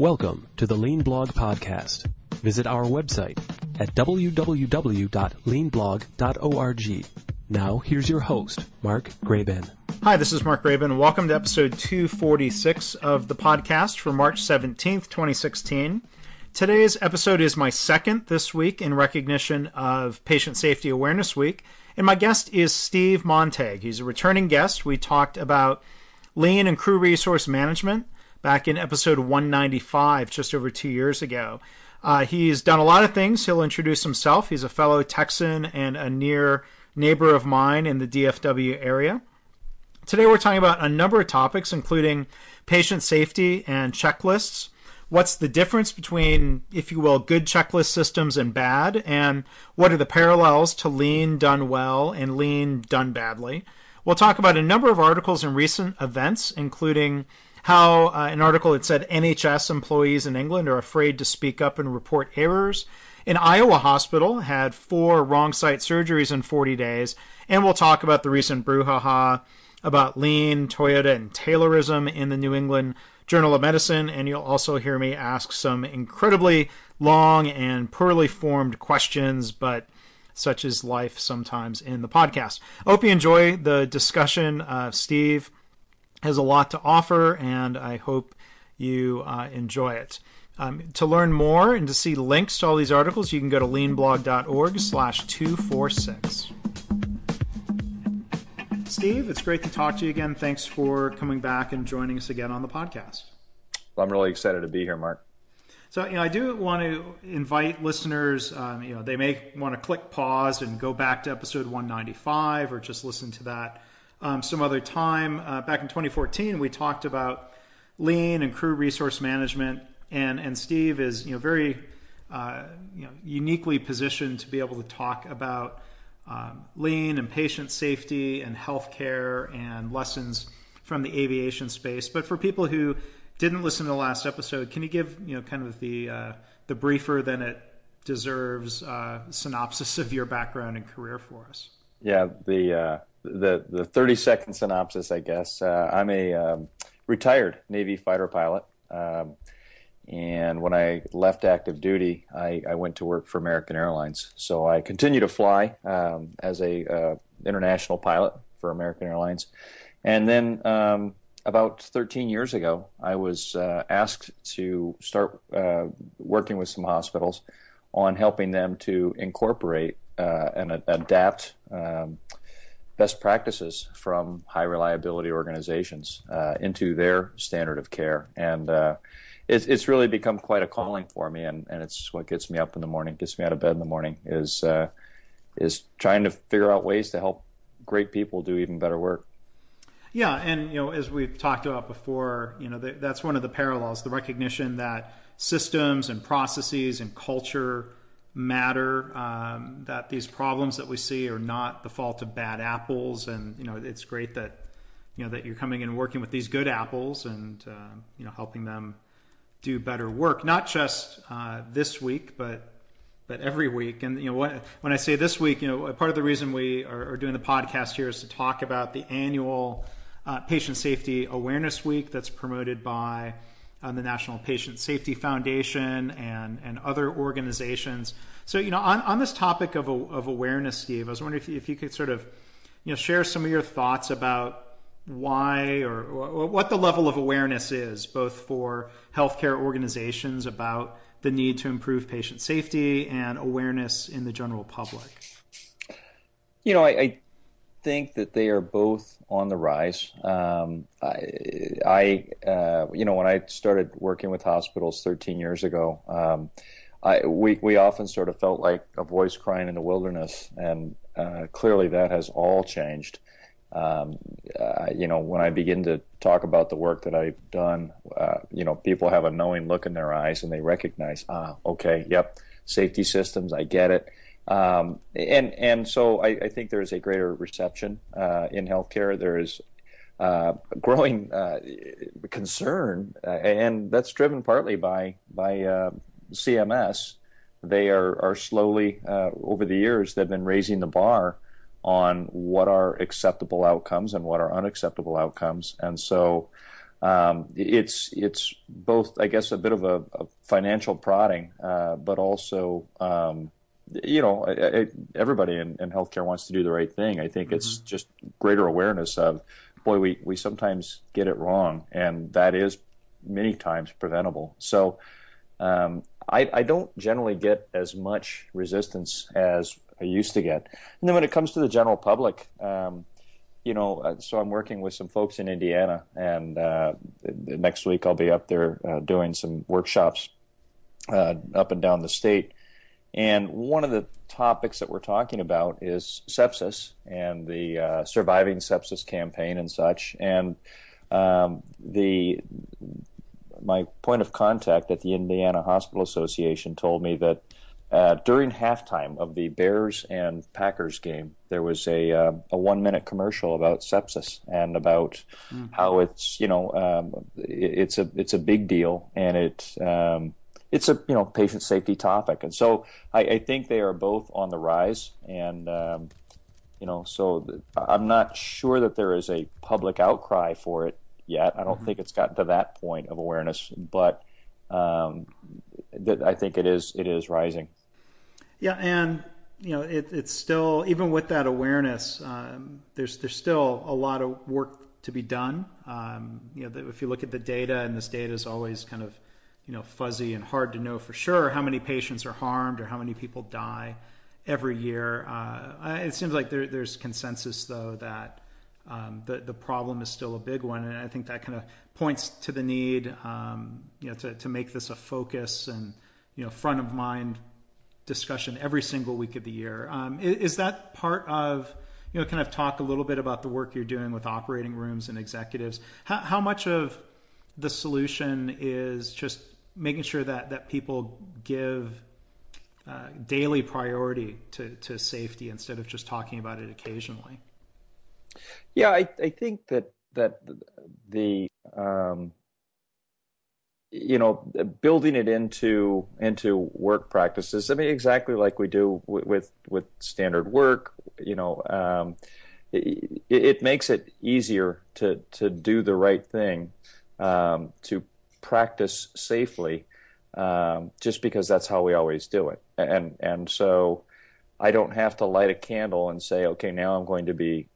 Welcome to the Lean Blog Podcast. Visit our website at www.leanblog.org. Now, here's your host, Mark Graban. Hi, this is Mark Graban. Welcome to episode 246 of the podcast for March 17th, 2016. Today's episode is my second this week in recognition of Patient Safety Awareness Week. And my guest is Steve Montag. He's a returning guest. We talked about lean and crew resource management back in episode 195, just over two years ago. Uh, he's done a lot of things. He'll introduce himself. He's a fellow Texan and a near neighbor of mine in the DFW area. Today, we're talking about a number of topics, including patient safety and checklists. What's the difference between, if you will, good checklist systems and bad? And what are the parallels to lean done well and lean done badly? We'll talk about a number of articles and recent events, including how uh, an article that said NHS employees in England are afraid to speak up and report errors. An Iowa hospital had four wrong site surgeries in 40 days. And we'll talk about the recent brouhaha about lean, Toyota, and Taylorism in the New England Journal of Medicine. And you'll also hear me ask some incredibly long and poorly formed questions, but such is life sometimes in the podcast. Hope you enjoy the discussion. Uh, Steve has a lot to offer, and I hope you uh, enjoy it. Um, to learn more and to see links to all these articles, you can go to leanblog.org slash 246. Steve, it's great to talk to you again. Thanks for coming back and joining us again on the podcast. Well, I'm really excited to be here, Mark. So, you know, I do want to invite listeners, um, you know, they may want to click pause and go back to episode 195 or just listen to that um, some other time. Uh, back in 2014, we talked about lean and crew resource management, and and Steve is you know very uh, you know uniquely positioned to be able to talk about um, lean and patient safety and healthcare and lessons from the aviation space. But for people who didn't listen to the last episode, can you give you know kind of the uh, the briefer than it deserves uh, synopsis of your background and career for us? Yeah, the uh, the the 30 second synopsis, I guess. Uh, I'm a um, retired Navy fighter pilot. Um, and when I left active duty, I, I, went to work for American Airlines. So I continue to fly um, as a uh, international pilot for American Airlines. And then um, about 13 years ago, I was uh, asked to start uh, working with some hospitals on helping them to incorporate uh, and adapt um, best practices from high reliability organizations uh, into their standard of care. And uh, it's, it's really become quite a calling for me, and, and it's what gets me up in the morning, gets me out of bed in the morning, is uh, is trying to figure out ways to help great people do even better work. Yeah, and you know, as we've talked about before, you know, that's one of the parallels: the recognition that systems and processes and culture matter. Um, that these problems that we see are not the fault of bad apples, and you know it's great that you know that you're coming in and working with these good apples and uh, you know helping them do better work, not just uh, this week, but but every week. And you know when, when I say this week, you know part of the reason we are, are doing the podcast here is to talk about the annual uh, Patient Safety Awareness Week that's promoted by uh, the National Patient Safety Foundation and, and other organizations. So, you know, on, on this topic of, of awareness, Steve, I was wondering if you, if you could sort of, you know, share some of your thoughts about why or, or what the level of awareness is, both for healthcare organizations about the need to improve patient safety and awareness in the general public. You know, I, I think that they are both on the rise. Um, I, I uh, you know, when I started working with hospitals 13 years ago, um, I, we we often sort of felt like a voice crying in the wilderness, and uh, clearly that has all changed. Um, uh, you know, when I begin to talk about the work that I've done, uh, you know, people have a knowing look in their eyes, and they recognize, ah, okay, yep, safety systems, I get it. Um, and and so I, I, think there is a greater reception uh, in healthcare. There is uh, growing uh, concern, uh, and that's driven partly by by uh, CMS. They are are slowly uh, over the years they've been raising the bar on what are acceptable outcomes and what are unacceptable outcomes, and so. um, it's it's both, I guess, a bit of a, a financial prodding, but also, um, you know, I, I, everybody in, in, healthcare wants to do the right thing. I think mm-hmm. it's just greater awareness of, boy, we we sometimes get it wrong, and that is many times preventable. So. Um, I, I, don't generally get as much resistance as I used to get. And then when it comes to the general public, um, you know, uh, so I'm working with some folks in Indiana, and uh, next week I'll be up there uh, doing some workshops uh, up and down the state. And one of the topics that we're talking about is sepsis and the uh, surviving sepsis campaign and such. And um, the my point of contact at the Indiana Hospital Association told me that uh, during halftime of the Bears and Packers game, there was a uh, a one minute commercial about sepsis and about mm-hmm. how it's you know um, it's a it's a big deal and it um, it's a you know patient safety topic and so I, I think they are both on the rise and um, you know so th- I'm not sure that there is a public outcry for it yet. I don't mm-hmm. think it's gotten to that point of awareness, but um, th- I think it is it is rising. Yeah, and you know, it, it's still even with that awareness, um, there's there's still a lot of work to be done. Um, you know, if you look at the data, and this data is always kind of you know fuzzy and hard to know for sure how many patients are harmed or how many people die every year. Uh, it seems like there, there's consensus though that um, the the problem is still a big one, and I think that kind of points to the need, um, you know, to to make this a focus and you know front of mind discussion every single week of the year. Um, is, is, that part of, you know, kind of talk a little bit about the work you're doing with operating rooms and executives? How, how much of the solution is just making sure that, that people give uh, daily priority to, to safety instead of just talking about it occasionally? Yeah, I, I think that that the um, you know, building it into into work practices. I mean, exactly like we do with with, with standard work. You know, um, it, it, makes it easier to to do the right thing, um, to practice safely, um, just because that's how we always do it. And and so, I don't have to light a candle and say, okay, now I'm going to be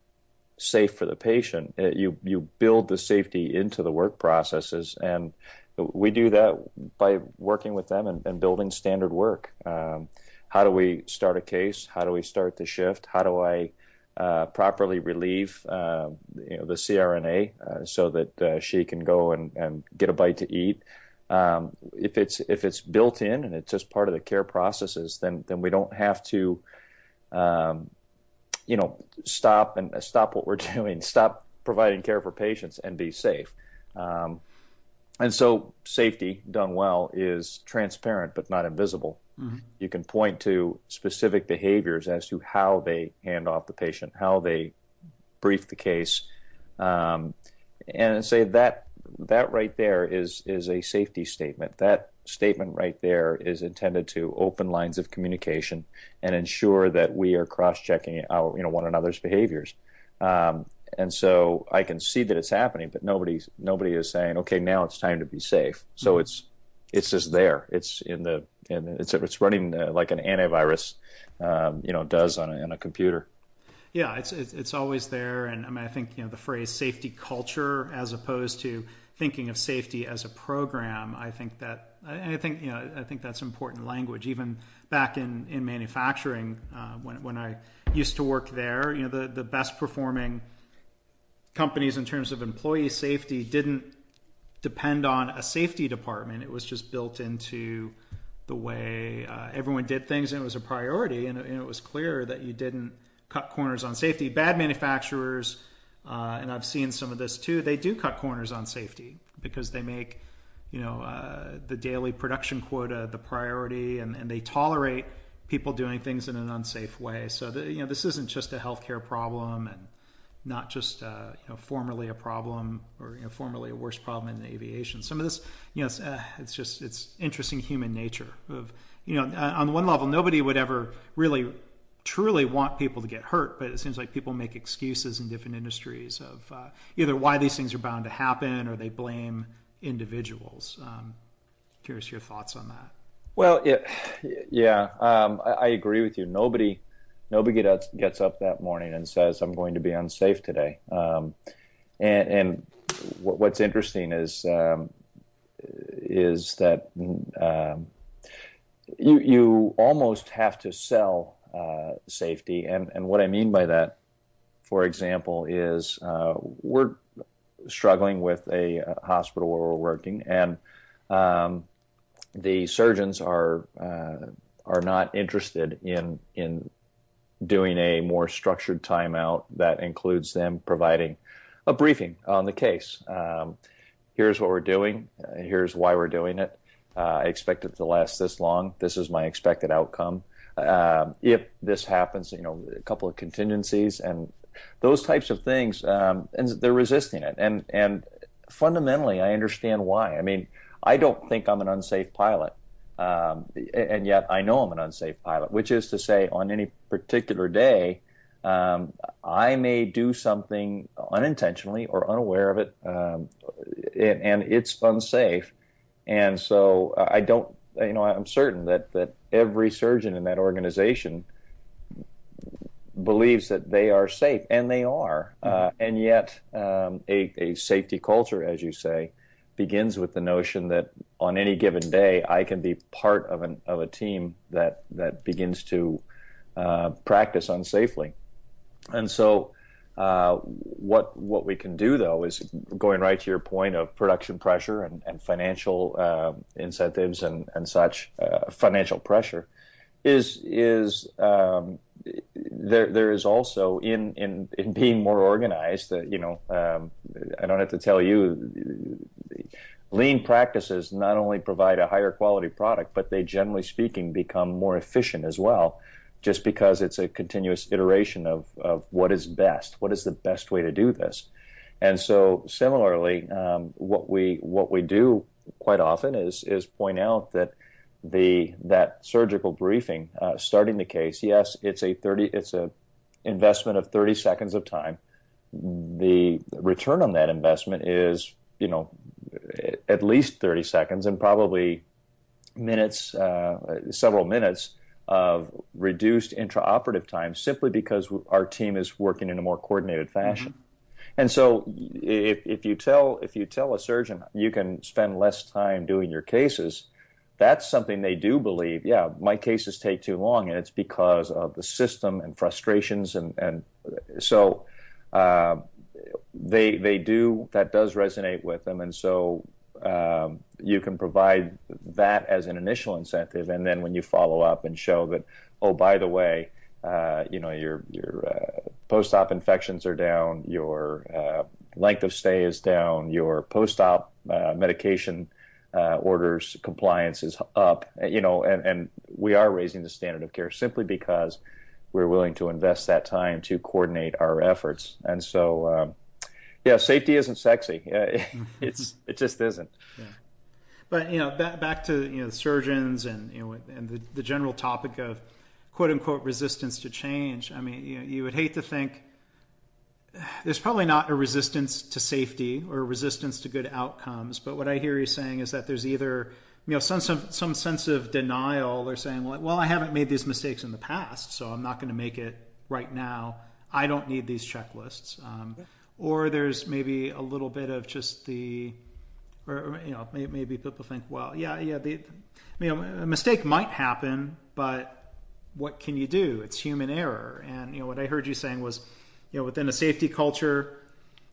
safe for the patient. It, you you build the safety into the work processes and we do that by working with them and, and building standard work. Um, how do we start a case? How do we start the shift? How do I uh, properly relieve uh, you know, the CRNA uh, so that uh, she can go and, and get a bite to eat? Um, if it's if it's built in and it's just part of the care processes, then then we don't have to, um, you know, stop and stop what we're doing, stop providing care for patients, and be safe. Um, and so safety done well is transparent but not invisible. Mm-hmm. You can point to specific behaviors as to how they hand off the patient, how they brief the case, um, and say that that right there is is a safety statement. That statement right there is intended to open lines of communication and ensure that we are cross-checking our you know one another's behaviors. Um, and so I can see that it's happening, but nobody's nobody is saying, okay, now it's time to be safe. So mm-hmm. it's it's just there. It's in the in it's it's running uh, like an antivirus, um, you know, does on a, on a computer. Yeah, it's, it's it's always there, and I mean, I think you know the phrase safety culture as opposed to thinking of safety as a program. I think that I think you know I think that's important language. Even back in in manufacturing, uh, when when I used to work there, you know, the the best performing companies in terms of employee safety didn't depend on a safety department. It was just built into the way uh, everyone did things, and it was a priority. And, and, it was clear that you didn't cut corners on safety. Bad manufacturers, uh, and I've seen some of this too. They do cut corners on safety because they make, you know, uh, the daily production quota the priority, and, and they tolerate people doing things in an unsafe way. So the, you know, this isn't just a healthcare problem, and not just uh, you know formerly a problem or you know formerly a worse problem in aviation. Some of this, you know, it's, uh, it's just it's interesting human nature of you know uh, on one level nobody would ever really truly want people to get hurt, but it seems like people make excuses in different industries of uh, either why these things are bound to happen or they blame individuals. Um, curious your thoughts on that. Well, it, yeah, um, I, I, agree with you. Nobody, nobody gets gets up that morning and says, "I'm going to be unsafe today." Um, and, and what's interesting is um, is that um, you you almost have to sell uh, safety, and and what I mean by that, for example, is uh, we're struggling with a, a, hospital where we're working, and um, the surgeons are uh, are not interested in in doing a more structured timeout that includes them providing a briefing on the case. Um, here's what we're doing. Uh, here's why we're doing it. Uh, I expect it to last this long. This is my expected outcome. Uh, if this happens, you know, a couple of contingencies and those types of things, um, and they're resisting it. And and fundamentally, I understand why. I mean, I don't think I'm an unsafe pilot, um, and yet I know I'm an unsafe pilot. Which is to say, on any particular day, um, I may do something unintentionally or unaware of it, um, and, and, it's unsafe. And so uh, I don't, you know, I'm certain that that every surgeon in that organization believes that they are safe, and they are. Mm-hmm. Uh, and yet, um, a, a safety culture, as you say, begins with the notion that on any given day, I can be part of an of a team that that begins to uh, practice unsafely. And so, uh, what what we can do though is going right to your point of production pressure and, and financial uh, incentives and and such uh, financial pressure is is um, there there is also in in in being more organized you know um, I don't have to tell you lean practices not only provide a higher quality product but they generally speaking become more efficient as well just because it's a continuous iteration of, of what is best, what is the best way to do this. And so, similarly, um, what we what we do quite often is is point out that the that surgical briefing, uh, starting the case, yes, it's a thirty, it's a investment of thirty seconds of time. The return on that investment is, you know, at least thirty seconds and probably minutes, uh, several minutes of reduced intraoperative time simply because our team is working in a more coordinated fashion. Mm-hmm. And so if, if you tell if you tell a surgeon you can spend less time doing your cases, that's something they do believe. Yeah, my cases take too long, and it's because of the system and frustrations, and and so uh, they they do that does resonate with them, and so um, you can provide that as an initial incentive, and then when you follow up and show that, oh, by the way, uh, you know your your uh, post-op infections are down, your uh, length of stay is down, your post-op uh, medication uh, orders compliance is up, you know, and, and we are raising the standard of care simply because we're willing to invest that time to coordinate our efforts, and so. Um, yeah, safety isn't sexy. it's it just isn't. Yeah. But you know, back, back to you know surgeons and you know and the, the general topic of quote unquote resistance to change. I mean, you, know, you would hate to think there's probably not a resistance to safety or a resistance to good outcomes. But what I hear you saying is that there's either you know some some, some sense of denial. They're saying, well, well, I haven't made these mistakes in the past, so I'm not going to make it right now. I don't need these checklists. Um, or there's maybe a little bit of just the or you know maybe people think well yeah yeah the you know a mistake might happen but what can you do it's human error and you know what i heard you saying was you know within a safety culture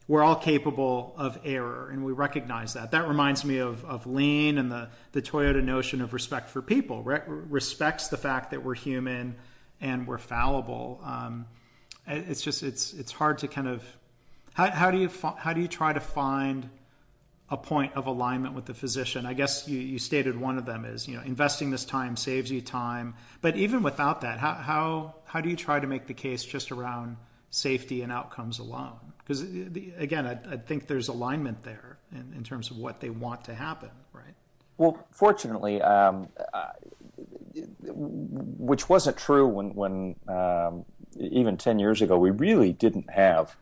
we're all capable of error and we recognize that. That reminds me of, of lean and the, the toyota notion of respect for people. Re- respects the fact that we're human and we're fallible. Um, it's just it's it's hard to kind of how, how do you how do you try to find a point of alignment with the physician? I guess you, you stated one of them is you know investing this time saves you time, but even without that, how how how do you try to make the case just around safety and outcomes alone? Because again, I, I, think there's alignment there in, in, terms of what they want to happen, right? Well, fortunately, um, uh, which wasn't true when when um, even ten years ago. We really didn't have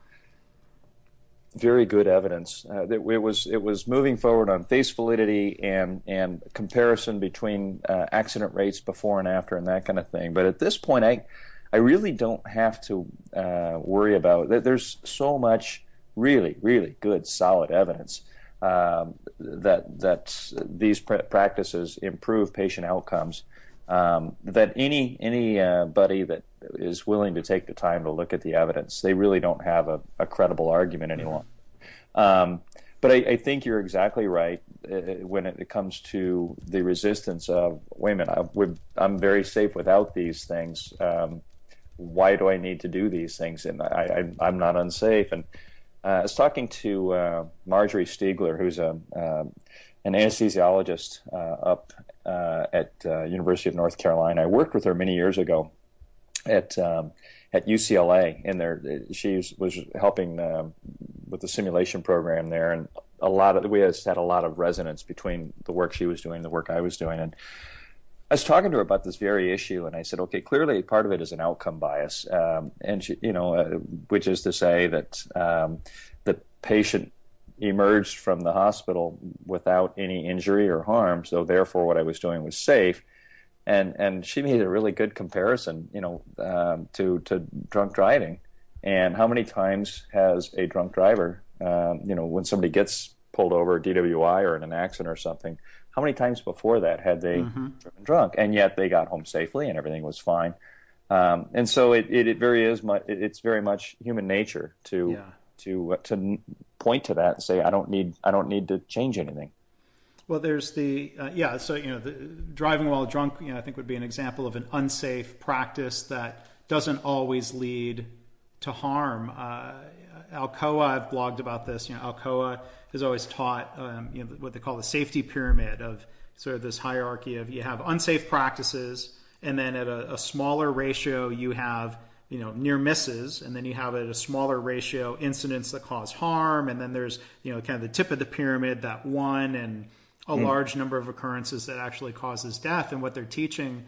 very good evidence. Uh, that it was it was moving forward on face validity and and comparison between uh, accident rates before and after and that kind of thing. But at this point, I I really don't have to uh, worry about. That. There's so much really really good solid evidence um, that that these pr- practices improve patient outcomes. Um, that any anybody that is willing to take the time to look at the evidence, they really don't have a, a credible argument anymore. Um, but I, I, think you're exactly right uh, when it comes to the resistance of wait a minute, I, am very safe without these things. Um, why do I need to do these things? And I, am not unsafe. And uh, I was talking to uh, Marjorie Stiegler, who's a uh, an anesthesiologist uh, up uh, at University of North Carolina. I worked with her many years ago at um, at UCLA, and there she was, helping um, with the simulation program there, and a lot of we had a lot of resonance between the work she was doing, and the work I was doing, and I was talking to her about this very issue, and I said, okay, clearly part of it is an outcome bias, um, and she, you know, uh, which is to say that um, the patient emerged from the hospital without any injury or harm, so therefore what I was doing was safe. And and she made a really good comparison, you know, um, to to drunk driving, and how many times has a drunk driver, um, you know, when somebody gets pulled over, DWI or in an accident or something how many times before that had they mm-hmm. driven drunk? And yet they got home safely and everything was fine. Um, and so it, it, it, very is much, it's very much human nature to yeah. to uh, to point to that and say I don't need I don't need to change anything. Well, there's the uh, yeah. So you know, the, driving while drunk, you know, I think would be an example of an unsafe practice that doesn't always lead to harm. Uh, Alcoa, I've blogged about this. You know, Alcoa has always taught um, you know, what they call the safety pyramid of sort of this hierarchy of you have unsafe practices, and then at a, a smaller ratio you have you know near misses, and then you have at a smaller ratio incidents that cause harm, and then there's you know kind of the tip of the pyramid that one and a mm. large number of occurrences that actually causes death. And what they're teaching,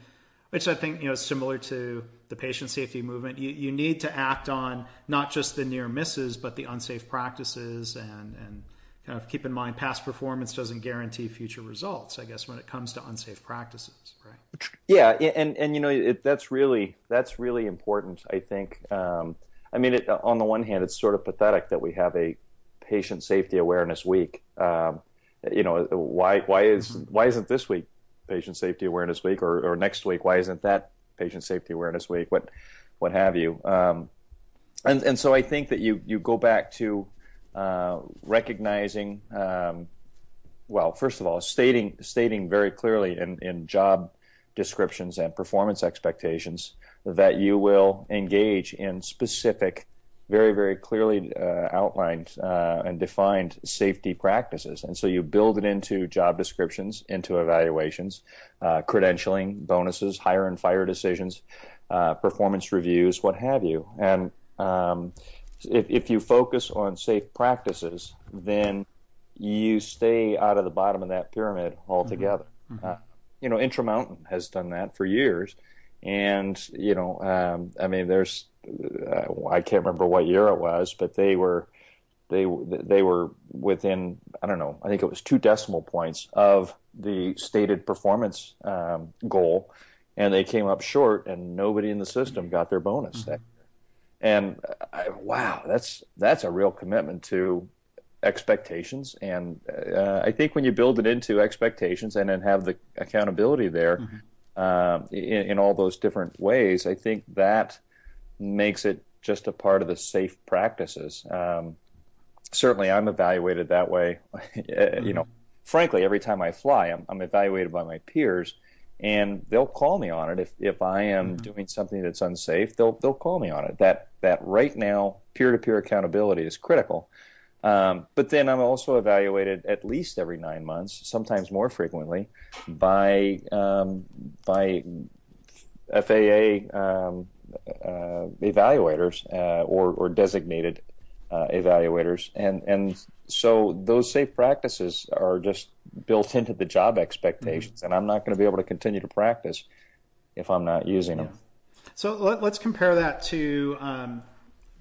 which I think you know is similar to the patient safety movement, you, you need to act on not just the near misses, but the unsafe practices and and kind of keep in mind past performance doesn't guarantee future results i guess when it comes to unsafe practices right? Yeah and and you know it, that's really that's really important i think. Um, i mean it, on the one hand it's sort of pathetic that we have a patient safety awareness week. Um, you know why why is mm-hmm. why isn't this week patient safety awareness week or, or next week? Why isn't that patient safety awareness week? What what have you? Um, and and so i think that you you go back to uh, recognizing, um, well, first of all, stating stating very clearly in, in job descriptions and performance expectations that you will engage in specific, very very clearly uh, outlined uh, and defined safety practices, and so you build it into job descriptions, into evaluations, uh, credentialing, bonuses, hire and fire decisions, uh, performance reviews, what have you, and um, if, if you focus on safe practices, then you stay out of the bottom of that pyramid altogether. Mm-hmm. Uh, you know, Intermountain has done that for years, and you know, um, I mean, there's I can't remember what year it was, but they were they they were within I don't know I think it was two decimal points of the stated performance um, goal, and they came up short, and nobody in the system got their bonus. Mm-hmm. And I, wow, that's that's a real commitment to expectations. And uh, I think when you build it into expectations and then have the accountability there mm-hmm. uh, in, in, all those different ways, I think that makes it just a part of the safe practices. Um, certainly, I'm evaluated that way. mm-hmm. You know, frankly, every time I fly, I'm, I'm evaluated by my peers and they'll call me on it if, if I am mm-hmm. doing something that's unsafe. They'll they'll call me on it. That that right now peer to peer accountability is critical. Um, but then I'm also evaluated at least every nine months, sometimes more frequently, by um, by FAA um, uh, evaluators uh, or or designated uh, evaluators, and and so those safe practices are just built into the job expectations, mm-hmm. and I'm not going to be able to continue to practice if I'm not using them. So let, us compare that to um,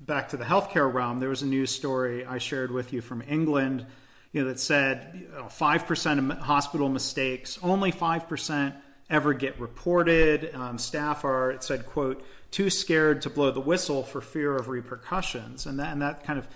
back to the healthcare realm. There was a news story I shared with you from England, you know, that said five percent of hospital mistakes, only five percent ever get reported. Um, staff are, it said, quote, too scared to blow the whistle for fear of repercussions, and that and that kind of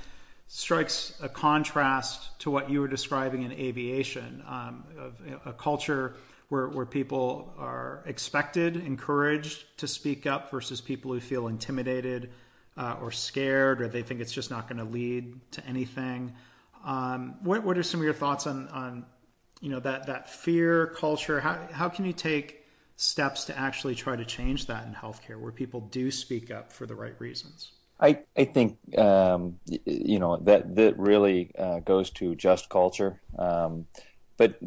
strikes a contrast to what you were describing in aviation, um, of a culture where, people are expected, encouraged to speak up versus people who feel intimidated uh, or scared or they think it's just not going to lead to anything. Um, what, what are some of your thoughts on, on you know that, that fear culture? How, how can you take steps to actually try to change that in healthcare where people do speak up for the right reasons? I, I think um, you know that that really uh, goes to just culture, um, but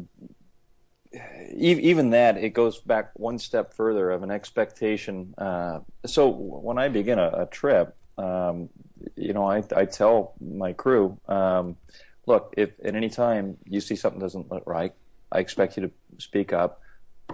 even that it goes back one step further of an expectation. Uh, so when I begin a, a trip, um, you know, I, I tell my crew, um, look, if at any time you see something doesn't look right, I expect you to speak up.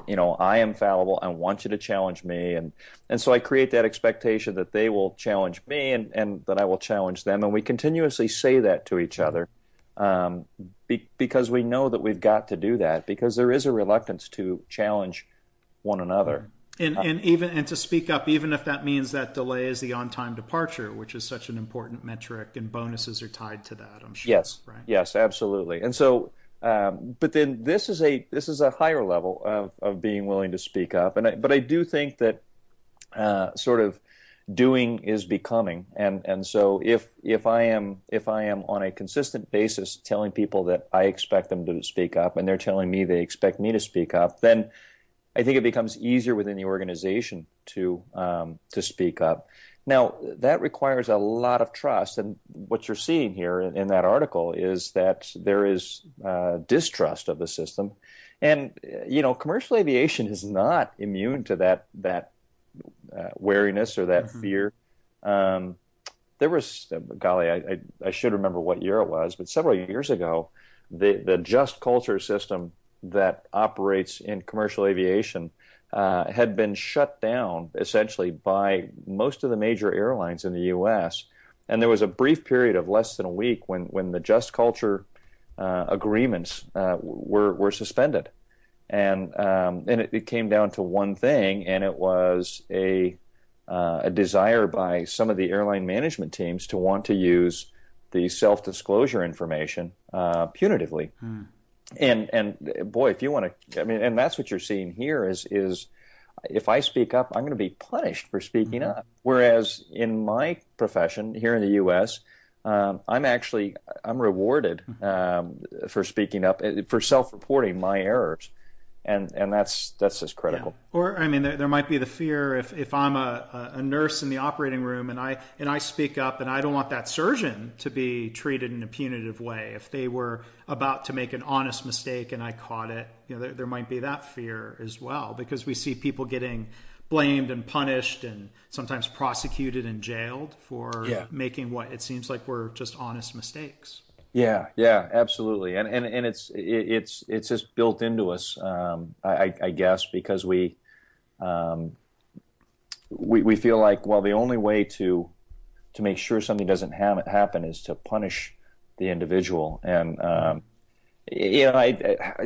You know, I am fallible. I want you to challenge me, and and so I create that expectation that they will challenge me, and and that I will challenge them, and we continuously say that to each other um, be, because we know that we've got to do that because there is a reluctance to challenge one another. And, and even and to speak up, even if that means that delay is the on-time departure, which is such an important metric, and bonuses are tied to that. I'm sure. Yes, right? yes, absolutely. And so, um, but then this is a this is a higher level of of being willing to speak up. And I, but I do think that uh, sort of doing is becoming and and so if if i am if i am on a consistent basis telling people that i expect them to speak up and they're telling me they expect me to speak up then i think it becomes easier within the organization to um, to speak up now that requires a lot of trust and what you're seeing here in, in that article is that there is uh, distrust of the system and you know commercial aviation is not immune to that that uh, wariness or that mm-hmm. fear. Um, there was, uh, golly, I, I, I, should remember what year it was, but several years ago, the, the just culture system that operates in commercial aviation uh, had been shut down essentially by most of the major airlines in the U.S. And there was a brief period of less than a week when, when the just culture uh, agreements uh, were, were suspended and um, and it, it, came down to one thing, and it was a uh, a desire by some of the airline management teams to want to use the self disclosure information uh, punitively. Hmm. And and boy, if you want to, I mean, and that's what you're seeing here is is if I speak up, I'm going to be punished for speaking mm-hmm. up. Whereas in my profession here in the U.S., um, I'm actually I'm rewarded mm-hmm. um, for speaking up for self-reporting my errors and and that's that's just critical. Yeah. Or I mean, there, there, might be the fear if, if I'm a, a nurse in the operating room and I and I speak up and I don't want that surgeon to be treated in a punitive way. If they were about to make an honest mistake and I caught it, you know, there, there might be that fear as well because we see people getting blamed and punished and sometimes prosecuted and jailed for yeah. making what it seems like were just honest mistakes. Yeah, yeah, absolutely, and and and it's it's it's just built into us, um, I, I, guess, because we, um, we we feel like well, the only way to to make sure something doesn't ha- happen is to punish the individual, and um, you know, I, I,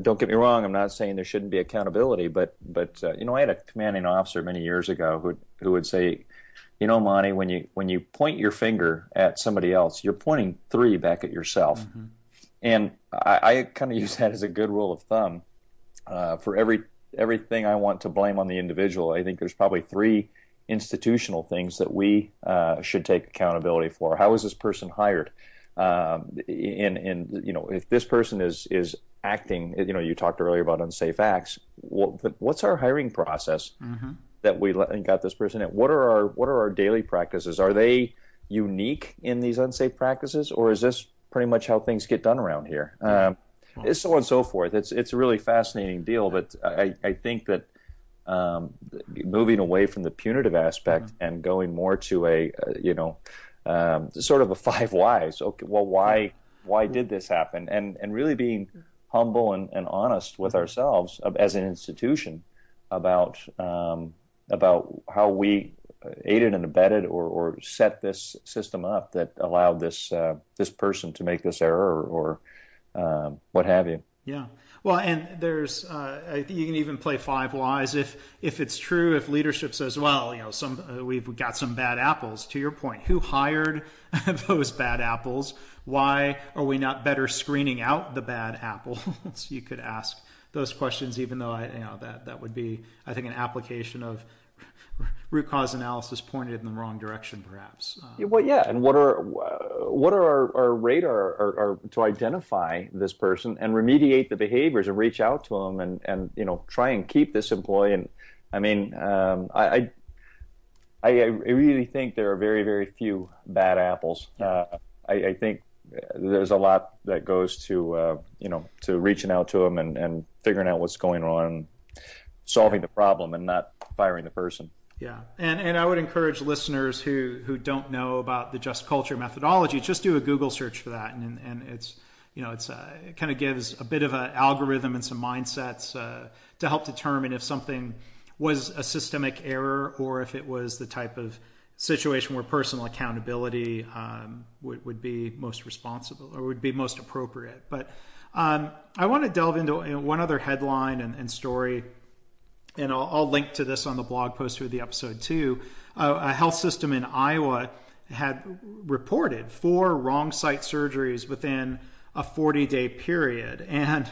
don't get me wrong, I'm not saying there shouldn't be accountability, but but uh, you know, I had a commanding officer many years ago who who would say you know, Monty, when you when you point your finger at somebody else, you're pointing three back at yourself. Mm-hmm. And I, I kind of use that as a good rule of thumb. Uh, for every everything I want to blame on the individual, I think there's probably three institutional things that we uh, should take accountability for. How is this person hired? Um, in in you know, if this person is is acting, you know, you talked earlier about unsafe acts. what's our hiring process? Mm-hmm that we got this person in. What are our what are our daily practices? Are they unique in these unsafe practices, or is this pretty much how things get done around here? Um, so on and so forth. It's it's a really fascinating deal, but I, I think that um, moving away from the punitive aspect mm-hmm. and going more to a uh, you know um, sort of a five whys. Okay, well, why why did this happen? And and really being humble and, and honest with mm-hmm. ourselves as an institution about um, about how we aided and abetted or, or set this system up that allowed this uh, this person to make this error or, or um, what have you. Yeah. Well, and there's uh, you can even play five whys if if it's true if leadership says, well, you know, some uh, we've got some bad apples. To your point, who hired those bad apples? Why are we not better screening out the bad apples? you could ask those questions, even though I you know that that would be I think an application of root cause analysis pointed in the wrong direction, perhaps. Um, well, yeah, and what are what are our, our radar our, our, to identify this person and remediate the behaviors and reach out to them and and you know try and keep this employee. And I mean, um, I, I, I really think there are very very few bad apples. Uh, I, I, think there's a lot that goes to uh, you know to reaching out to them and, and figuring out what's going on, solving the problem, and not firing the person. Yeah, and and I would encourage listeners who who don't know about the just culture methodology, just do a Google search for that, and and it's you know it's uh, it kind of gives a bit of an algorithm and some mindsets uh, to help determine if something was a systemic error or if it was the type of situation where personal accountability um, would, would be most responsible or would be most appropriate. But um, I want to delve into one other headline and, and story and I'll, I'll, link to this on the blog post for the episode too. Uh, a health system in Iowa had reported four wrong site surgeries within a 40 day period. And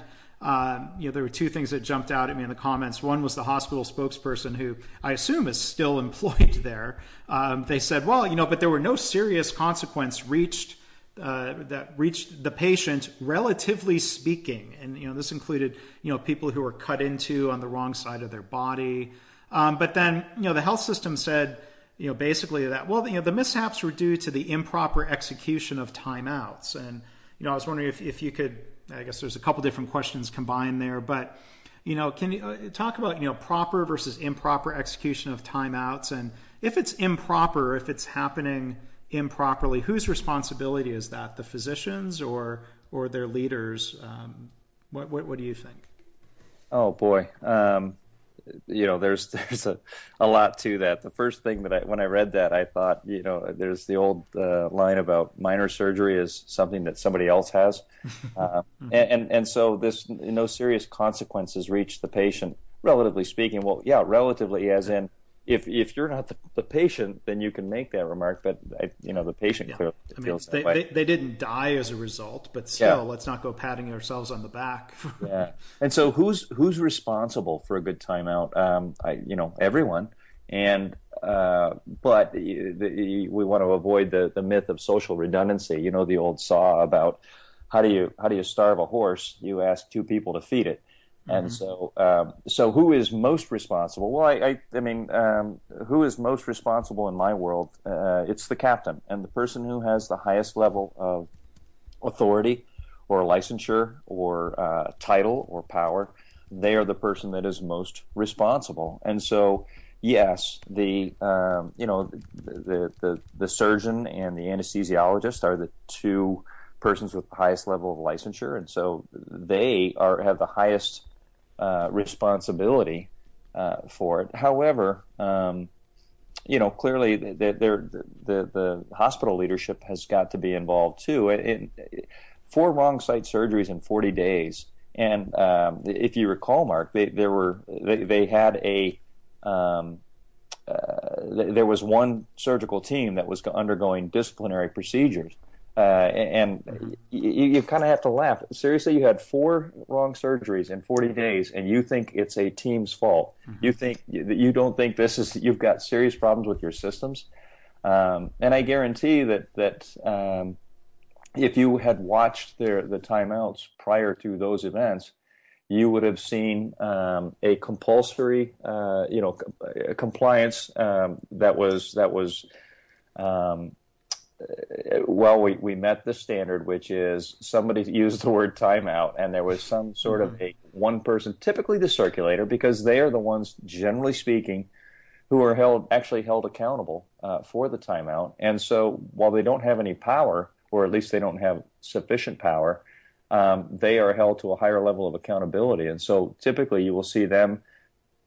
you know, there were two things that jumped out at me in the comments. One was the hospital spokesperson, who I assume is still employed there. Um, they said, "Well, you know, but there were no serious consequence reached uh, that reached the patient, relatively speaking, and you know this included you know people who were cut into on the wrong side of their body. Um, but then you know the health system said you know basically that well you know the mishaps were due to the improper execution of timeouts, and you know I was wondering if if you could I guess there's a couple different questions combined there, but you know can you uh, talk about you know proper versus improper execution of timeouts, and if it's improper, if it's happening improperly, whose responsibility is that? The physicians or or their leaders? Um, what, what, what do you think? Oh boy, um, you know, there's there's a, a lot to that. The first thing that I when I read that, I thought, you know, there's the old uh, line about minor surgery is something that somebody else has, uh, and, and and so this no serious consequences reach the patient, relatively speaking. Well, yeah, relatively as in if if you're not the, the, patient, then you can make that remark. But I, you know, the patient yeah. clearly I mean, feels they, that way. They, they, didn't die as a result, but still, yeah. let's not go patting ourselves on the back. yeah. And so, who's who's responsible for a good timeout? Um, I, you know, everyone. And uh, but the, the, we want to avoid the the myth of social redundancy. You know, the old saw about how do you how do you starve a horse? You ask two people to feed it. And mm-hmm. so, um, so who is most responsible? Well, I, I, I mean, um, who is most responsible in my world? Uh, it's the captain and the person who has the highest level of authority or licensure or uh, title or power. They are the person that is most responsible. And so, yes, the um, you know the, the the surgeon and the anesthesiologist are the two persons with the highest level of licensure, and so they are have the highest uh, responsibility uh, for it. However, um, you know, clearly the, the, the, the, hospital leadership has got to be involved too. It, it, four wrong site surgeries in 40 days. And um, if you recall, Mark, they, there were they, they had a um, uh, there was one surgical team that was undergoing disciplinary procedures uh, and mm-hmm. you, you kind of have to laugh. Seriously, you had four wrong surgeries in 40 days, and you think it's a team's fault. Mm-hmm. You think you don't think this is you've got serious problems with your systems. Um, and I guarantee that that um, if you had watched their the timeouts prior to those events, you would have seen um, a compulsory, uh, you know, compliance um, that was that was um, well, we, we met the standard, which is somebody used the word timeout, and there was some sort mm-hmm. of a one person, typically the circulator, because they are the ones, generally speaking, who are held actually held accountable uh, for the timeout. And so, while they don't have any power, or at least they don't have sufficient power, um, they are held to a higher level of accountability. And so, typically, you will see them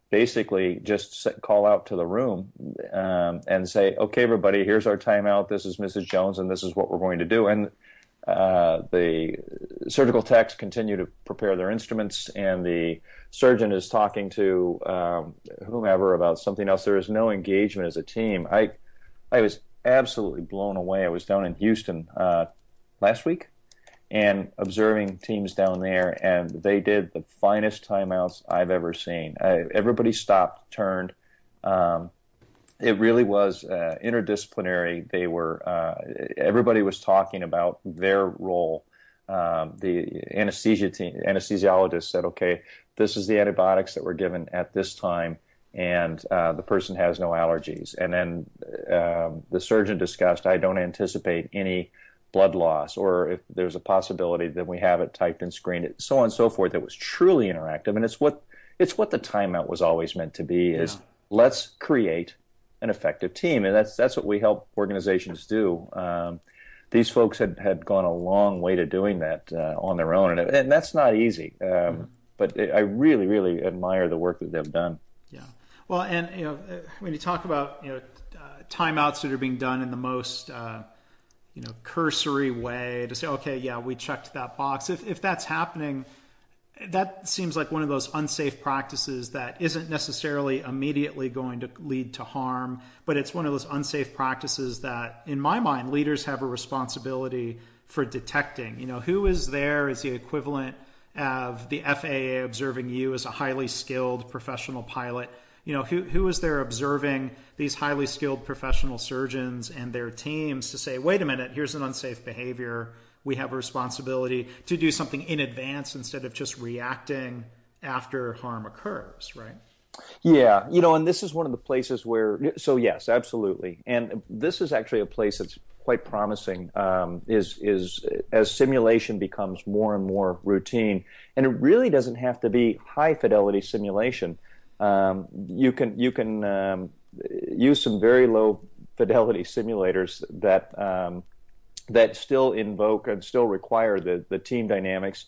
basically just call out to the room um, and say, "Okay, everybody, here's our timeout. This is Mrs. Jones, and this is what we're going to do." And uh, the surgical techs continue to prepare their instruments, and the surgeon is talking to um, whomever about something else. There is no engagement as a team. I I was absolutely blown away. I was down in Houston uh, last week and observing teams down there, and they did the finest timeouts I've ever seen. I, everybody stopped, turned. Um, it really was uh, interdisciplinary. They were uh, everybody was talking about their role. Um, the anesthesia team, anesthesiologist said, "Okay, this is the antibiotics that were given at this time." and uh, the person has no allergies. And then um, the surgeon discussed, I don't anticipate any blood loss, or if there's a possibility, then we have it typed and screened, so on and so forth. It was truly interactive, and it's what it's what the timeout was always meant to be: is yeah. let's create an effective team, and that's that's what we help organizations do. Um, these folks had, had gone a long way to doing that uh, on their own, and, and that's not easy. Um, mm-hmm. But I really, really admire the work that they've done. Yeah. Well, and you know, when you talk about you know uh, timeouts that are being done in the most uh, you know cursory way to say, okay, yeah, we checked that box. If if that's happening, that seems like one of those unsafe practices that isn't necessarily immediately going to lead to harm, but it's one of those unsafe practices that, in my mind, leaders have a responsibility for detecting. You know, who is there is the equivalent of the FAA observing you as a highly skilled professional pilot? You know, who, who is there observing these highly skilled professional surgeons and their teams to say, wait a minute, here's an unsafe behavior. We have a responsibility to do something in advance instead of just reacting after harm occurs, right? Yeah, you know, and this is one of the places where, so yes, absolutely. And this is actually a place that's quite promising um, is is as simulation becomes more and more routine, and it really doesn't have to be high fidelity simulation um, you can you can um, use some very low fidelity simulators that um, that still invoke and still require the the team dynamics,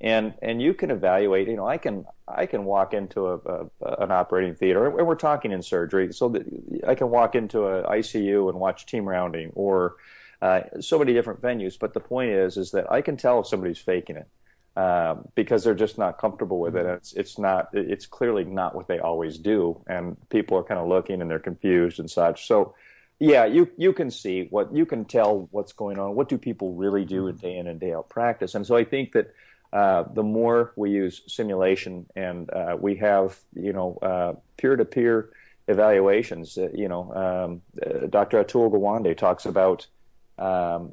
and and you can evaluate. You know, I can I can walk into a, a an operating theater, and we're talking in surgery, so that I can walk into a ICU and watch team rounding or uh, so many different venues. But the point is, is that I can tell if somebody's faking it um, because they're just not comfortable with it. It's it's not it's clearly not what they always do, and people are kind of looking and they're confused and such. So, yeah, you you can see what you can tell what's going on. What do people really do in day in and day out practice? And so I think that. Uh, the more we use simulation and uh, we have, you know, peer to peer evaluations, uh, you know, um, uh, Dr. Atul Gawande talks about um,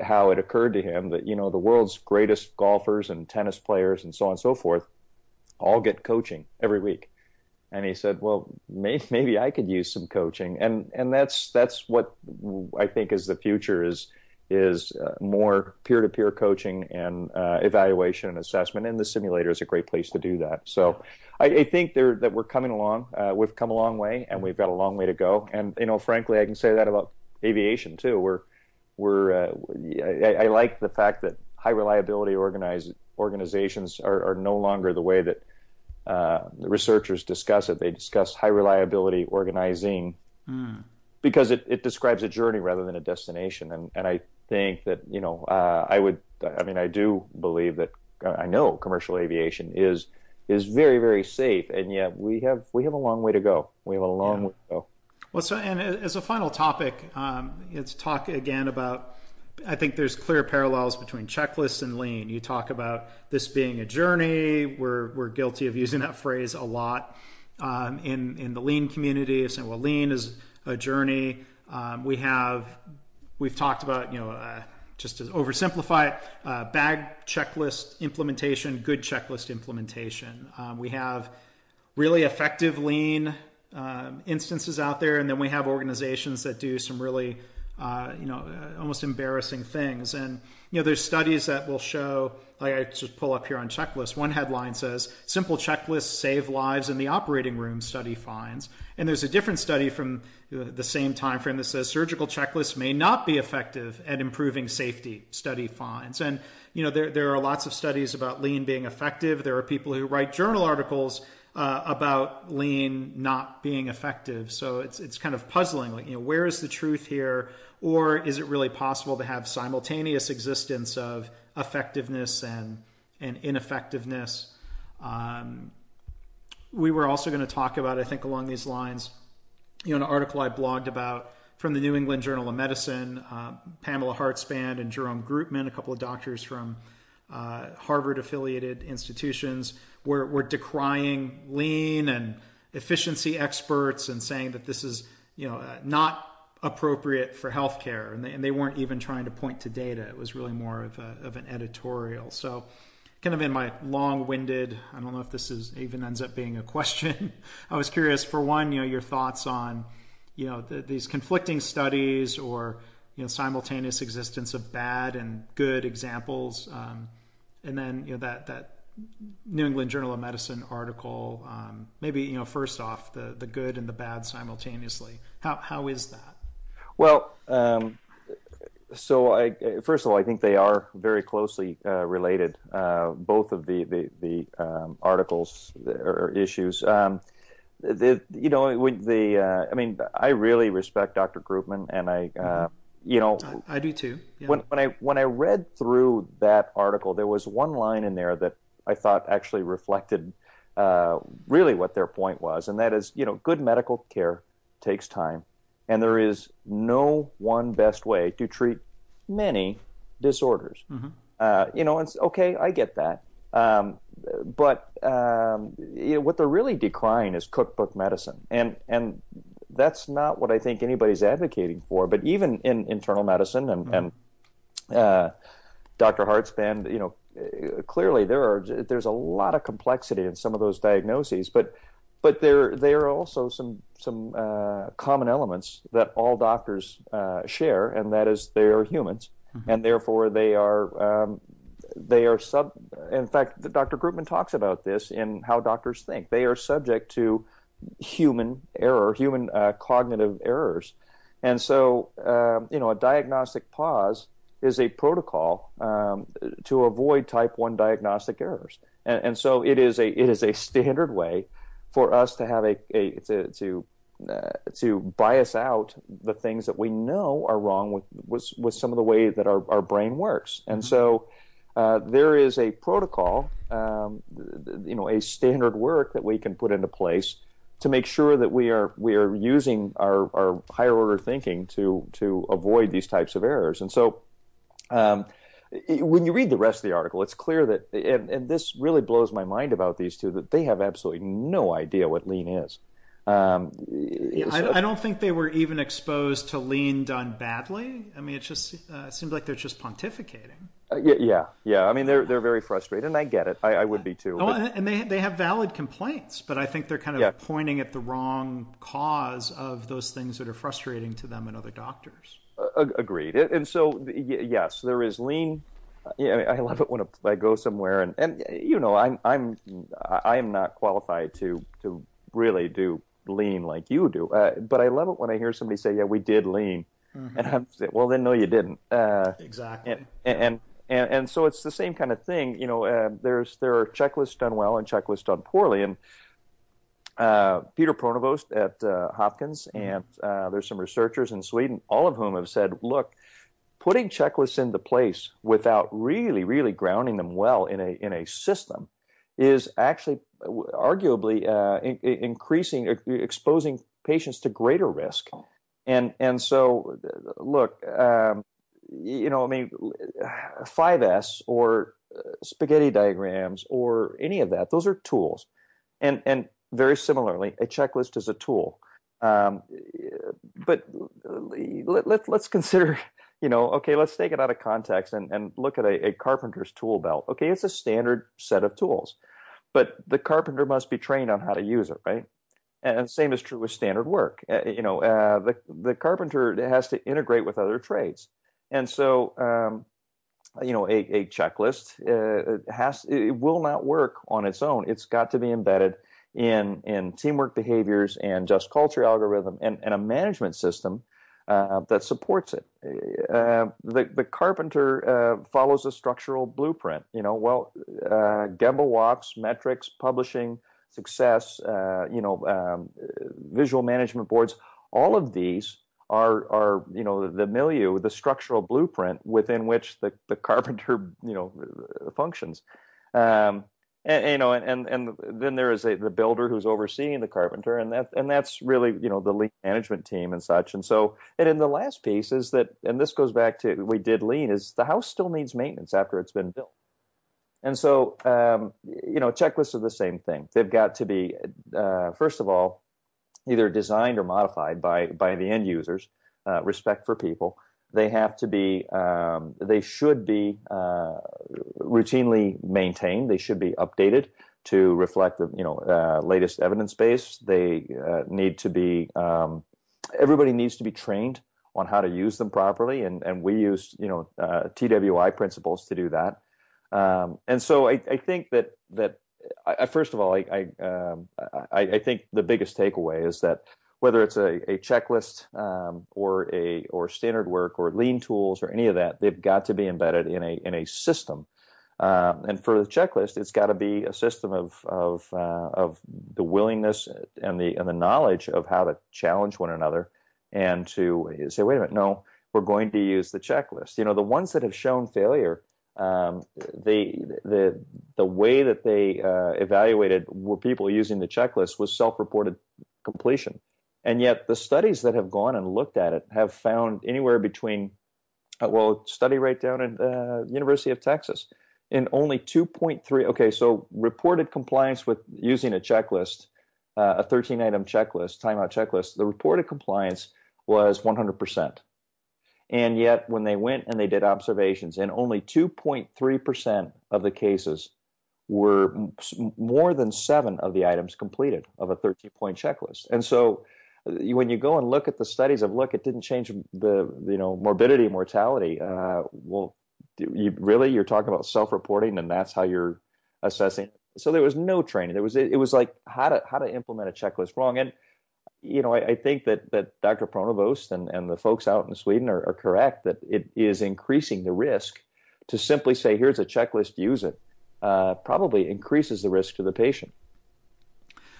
how it occurred to him that you know the world's greatest golfers and tennis players and so on and so forth all get coaching every week. And he said well maybe, maybe i could use some coaching. And and that's that's what i think is the future is is uh, more peer-to-peer coaching and uh, evaluation and assessment. And the simulator is a great place to do that. So i, I think there that we're coming along uh, we've come a long way and we've got a long way to go. And you know frankly i can say that about aviation too. We're we're uh, I, I, like the fact that high reliability organize, organizations are, are, no longer the way that uh, the researchers discuss it. They discuss high reliability organizing mm. because it, it describes a journey rather than a destination. And and I think that you know uh, I would I mean I do believe that I know commercial aviation is is very very safe, and yet we have we have a long way to go. We have a long yeah. way to go. Well, so and as a final topic, um, let's talk again about. I think there's clear parallels between checklists and lean. You talk about this being a journey. We're we're guilty of using that phrase a lot um, in in the lean community. Saying, well, lean is a journey. Um, we have we've talked about you know. Uh, just to oversimplify it, uh, bag checklist implementation, good checklist implementation. Um, we have really effective lean um, instances out there, and then we have organizations that do some really, uh, you know, uh, almost embarrassing things. And you know, there's studies that will show. Like I just pull up here on checklist. One headline says simple checklists save lives in the operating room. Study finds. And there's a different study from the same time frame that says surgical checklists may not be effective at improving safety. Study finds. And you know, there there are lots of studies about lean being effective. There are people who write journal articles uh, about lean not being effective. So it's it's kind of puzzling. Like, you know, where is the truth here, or is it really possible to have simultaneous existence of effectiveness and and ineffectiveness? Um, we were also going to talk about, I think, along these lines, you know, an article I blogged about from the New England Journal of Medicine, uh, Pamela Hartzband and Jerome Groopman, a couple of doctors from uh, Harvard affiliated institutions, were, were decrying lean and efficiency experts and saying that this is, you know, uh, not appropriate for healthcare. And they, and they weren't even trying to point to data. It was really more of, a, of an editorial. So, kind of in my long-winded i don't know if this is even ends up being a question i was curious for one you know your thoughts on you know the, these conflicting studies or you know simultaneous existence of bad and good examples um, and then you know that that New England Journal of Medicine article um, maybe you know first off the the good and the bad simultaneously how how is that well um, so I, first of all, I think they are very closely uh, related. Uh, both of the the, the um, articles or issues. Um, the, you know, when the uh, I mean, I really respect Dr. Groopman, and I, uh. You know, I, I do too. Yeah. When when I when I read through that article, there was one line in there that I thought actually reflected uh, really what their point was, and that is, you know, good medical care takes time and there is no one best way to treat many disorders. Mm-hmm. Uh, you know, it's okay. I get that, um, but um, you know, what they're really decrying is cookbook medicine, and and that's not what I think anybody's advocating for. But even in internal medicine and, mm-hmm. and uh, Dr. Hartzband, you know, clearly there are there's a lot of complexity in some of those diagnoses, but but there there are also some some uh, common elements that all doctors uh, share, and that is they are humans, mm-hmm. and therefore they are um, they are sub. In fact, Dr. Groopman talks about this in how doctors think. They are subject to human error, human uh, cognitive errors, and so um, you know a diagnostic pause is a protocol um, to avoid type one diagnostic errors, and, and so it is a it is a standard way for us to have a, a to to uh, to bias out the things that we know are wrong with with, with some of the way that our, our brain works. And mm-hmm. so uh, there is a protocol, um, you know, a standard work that we can put into place to make sure that we are we are using our, our higher order thinking to to avoid these types of errors. And so. Um, when you read the rest of the article, it's clear that, and, and, this really blows my mind about these two, that they have absolutely no idea what lean is. Um, yeah, so, I, I, don't think they were even exposed to lean done badly. I mean, it just uh, it seems like they're just pontificating. Uh, yeah, yeah, yeah, I mean, they're they're very frustrated, and I get it. I, I would be too. Oh, but... and they they have valid complaints, but I think they're kind of yeah. pointing at the wrong cause of those things that are frustrating to them and other doctors. Uh, agreed. And so, yes, there is lean. Yeah, I love it when I go somewhere, and, and you know, I'm I'm I am not qualified to to really do lean like you do, uh, but I love it when I hear somebody say, "Yeah, we did lean," mm-hmm. and I'm saying, "Well, then no, you didn't." Uh, exactly. And, and, and and so it's the same kind of thing. You know, uh, there's there are checklists done well and checklists done poorly, and uh, Peter Pronovost at uh, Hopkins, mm-hmm. and uh, there's some researchers in Sweden, all of whom have said, look, putting checklists into place without really, really grounding them well in a in a system is actually arguably uh, in, increasing, exposing patients to greater risk. And and so, look, um, you know, I mean, 5S or uh, spaghetti diagrams or any of that; those are tools. And and very similarly, a checklist is a tool. Um, but let, let, let's consider, you know, okay, let's take it out of context and, and look at a, a carpenter's tool belt. Okay, it's a standard set of tools, but the carpenter must be trained on how to use it, right? And the same is true with standard work. Uh, you know, uh, the the carpenter has to integrate with other trades, and so um, you know, a, a checklist uh, has it will not work on its own. It's got to be embedded in in teamwork behaviors and just culture algorithm and, and a management system uh, that supports it. Uh, the the carpenter uh, follows a structural blueprint. You know, well, uh, Gemba walks, metrics, publishing, success, uh, you know, um, visual management boards. All of these are are you know the milieu, the structural blueprint within which the, the carpenter you know functions. Um, and, you know, and, and then there is a, the builder who's overseeing the carpenter, and that and that's really you know the lean management team and such. And so, and in the last piece is that, and this goes back to we did lean is the house still needs maintenance after it's been built. And so, um, you know, checklists are the same thing. They've got to be, uh, first of all, either designed or modified by by the end users. Uh, respect for people. They have to be. Um, they should be uh, routinely maintained. They should be updated to reflect the you know uh, latest evidence base. They uh, need to be. Um, everybody needs to be trained on how to use them properly, and and we use you know uh, TWI principles to do that. Um, and so I, I, think that that I, first of all, I I, um, I, I think the biggest takeaway is that whether it's a, a checklist um, or a or standard work or lean tools or any of that, they've got to be embedded in a in a system. Um, and for the checklist, it's got to be a system of of uh, of the willingness and the and the knowledge of how to challenge one another, and to say, wait a minute, no, we're going to use the checklist. You know, the ones that have shown failure um, they the the way that they uh, evaluated were people using the checklist was self-reported completion, and yet the studies that have gone and looked at it have found anywhere between uh, well, study right down at uh, University of Texas in only 2.3. Okay, so reported compliance with using a checklist, uh, a 13 item checklist, timeout checklist. The reported compliance was 100 percent. And yet, when they went and they did observations, and only 2.3% of the cases were more than seven of the items completed of a 13 point checklist. And so, uh, when you go and look at the studies of look, it didn't change the you know morbidity, mortality. Uh, well, you really you're talking about self reporting, and that's how you're assessing. So there was no training. There was it was like how to how to implement a checklist wrong. And you know, I, I, think that, that Dr. Pronovost and, and the folks out in Sweden are, are, correct that it is increasing the risk to simply say, here's a checklist, use it, uh, probably increases the risk to the patient.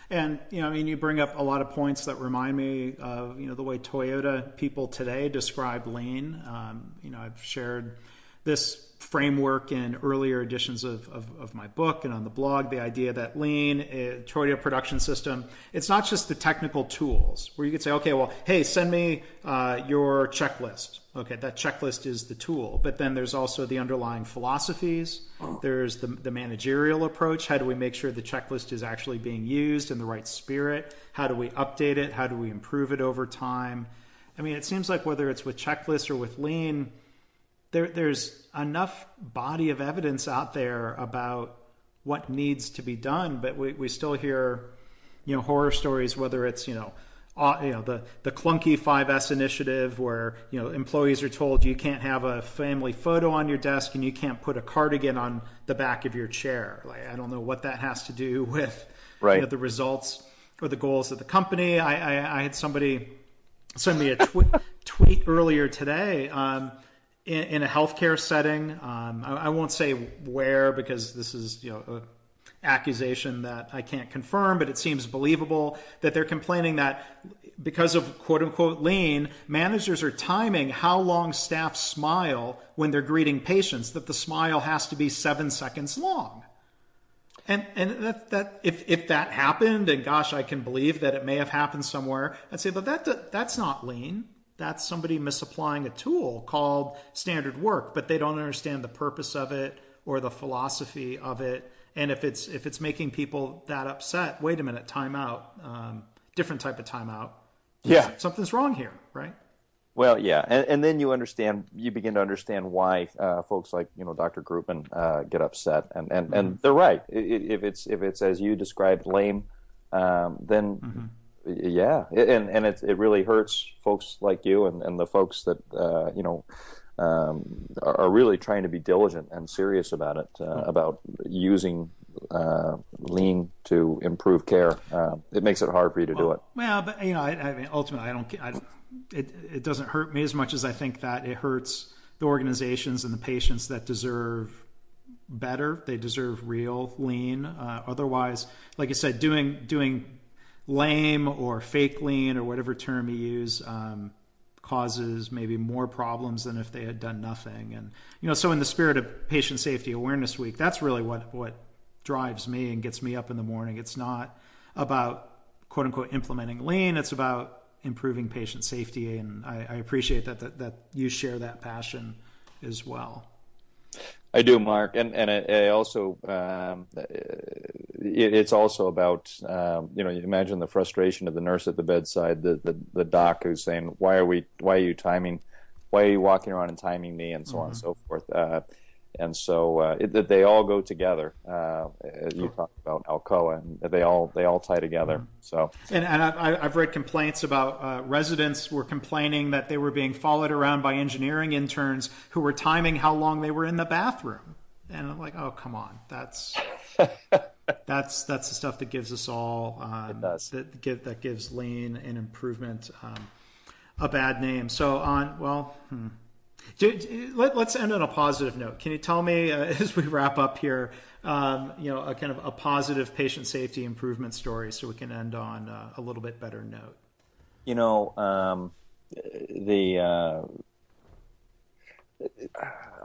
And you know, I mean, you bring up a lot of points that remind me of you know the way Toyota people today describe lean. Um, you know, I've shared this framework in earlier editions of, of, of, my book and on the blog the idea that lean uh, Toyota production system it's not just the technical tools where you could say okay well hey send me uh, your checklist. Okay that checklist is the tool. But then there's also the underlying philosophies. There's the, the managerial approach. How do we make sure the checklist is actually being used in the right spirit? How do we update it? How do we improve it over time? I mean it seems like whether it's with checklists or with lean there, there's enough body of evidence out there about what needs to be done, but we, we still hear, you know, horror stories, whether it's, you know, uh, you know the the clunky 5S initiative where you know employees are told you can't have a family photo on your desk and you can't put a cardigan on the back of your chair. Like I don't know what that has to do with right. you know, the results or the goals of the company. I I, I had somebody send me a tw- tweet earlier today. Um, in, in a healthcare setting. Um, I, I, won't say where because this is you know an accusation that I can't confirm, but it seems believable that they're complaining that because of quote unquote lean, managers are timing how long staff smile when they're greeting patients. That the smile has to be seven seconds long. And and that that if if that happened, and gosh, I can believe that it may have happened somewhere. I'd say, but that that's not lean that's somebody misapplying a tool called standard work, but they don't understand the purpose of it or the philosophy of it. And if it's if it's making people that upset, wait a minute, timeout, um, different type of timeout. Yeah, something's wrong here, right? Well, yeah, and, and then you understand, you begin to understand why uh, folks like you know Dr. Groopman uh, get upset, and and, mm-hmm. and they're right. If it's if it's as you described, lame, um, then. Mm-hmm yeah, and and it it really hurts folks like you and, and the folks that uh, you know um, are, are, really trying to be diligent and serious about it, uh, mm-hmm. about using uh, lean to improve care. Uh, it makes it hard for you to well, do it. Well, but you know, I, I mean, ultimately, I don't. I, it it doesn't hurt me as much as I think that it hurts the organizations and the patients that deserve better. They deserve real lean. Uh, otherwise, like I said, doing doing lame or fake lean or whatever term you use um, causes maybe more problems than if they had done nothing. And you know, so in the spirit of Patient Safety Awareness Week, that's really what what drives me and gets me up in the morning. It's not about quote unquote implementing lean. It's about improving patient safety, and I, I appreciate that, that that you share that passion as well. I do, Mark, and and I, also um, it, it's also about um, you know you imagine the frustration of the nurse at the bedside, the, the the doc who's saying why are we why are you timing, why are you walking around and timing me, and so mm-hmm. on and mm-hmm. so forth. Uh, and so uh, it, they all go together. Uh, you talked about Alcoa, and they all they all tie together. Mm-hmm. So, and, and I, have read complaints about uh, residents were complaining that they were being followed around by engineering interns who were timing how long they were in the bathroom, and I'm like, oh come on, that's. that's that's the stuff that gives us all um, that give, that gives lean and improvement um, a bad name. So on well, hmm. Let, us end on a positive note. Can you tell me, uh, as we wrap up here, um, you know, a kind of a positive patient safety improvement story, so we can end on uh, a little bit better note? You know, um, the uh,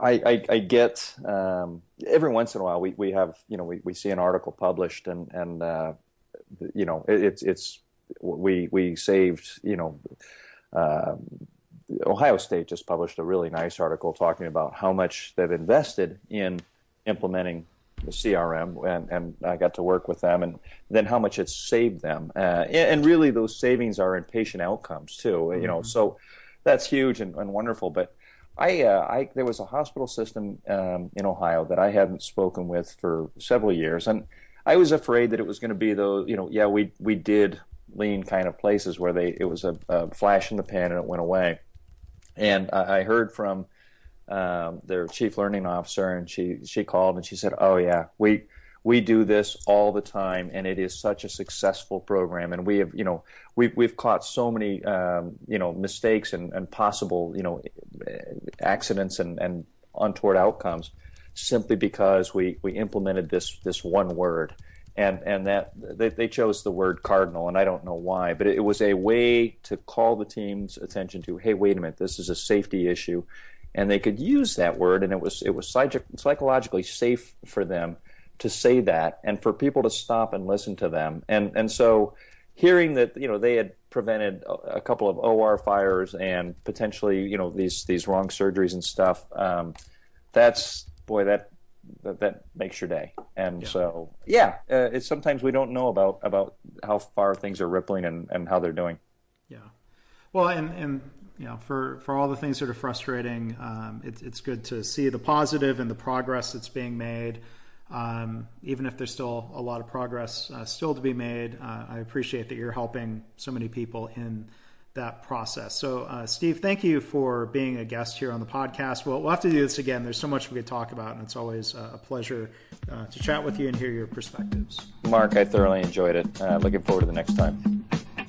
I, I, I, get um, every once in a while we, we have you know we, we see an article published and and uh, you know it, it's it's we we saved you know. Uh, Ohio State just published a really nice article talking about how much they've invested in implementing the CRM, and, and I got to work with them, and then how much it's saved them. Uh, and, really, those savings are in patient outcomes too. You know, mm-hmm. so that's huge and, and wonderful. But I, uh, I, there was a hospital system um, in Ohio that I hadn't spoken with for several years, and I was afraid that it was going to be those. You know, yeah, we we did lean kind of places where they it was a, a flash in the pan and it went away. And I, I heard from um, their chief learning officer, and she she called and she said, "Oh yeah, we." We do this all the time and it is such a successful program. And we have you know we've, we've caught so many um, you know mistakes and, and possible you know accidents and, and untoward outcomes simply because we, we implemented this this one word. And and that they, they chose the word cardinal and i don't know why but it, was a way to call the team's attention to hey wait a minute this is a safety issue. And they could use that word and it was it was psych- psychologically safe for them to say that and for people to stop and listen to them and and so hearing that you know they had prevented a, couple of OR fires and potentially you know these these wrong surgeries and stuff um, that's boy that that, that makes your day. And yeah. so, yeah, uh, it's sometimes we don't know about about how far things are rippling and, and how they're doing. Yeah. Well, and and you know, for for all the things that are frustrating, um, it's it's good to see the positive and the progress that's being made. Um, even if there's still a lot of progress uh, still to be made, uh, I appreciate that you're helping so many people in that process. So, uh, Steve, thank you for being a guest here on the podcast. We'll, we'll have to do this again. There's so much we could talk about, and it's always a pleasure uh, to chat with you and hear your perspectives. Mark, I thoroughly enjoyed it. Uh, looking forward to the next time.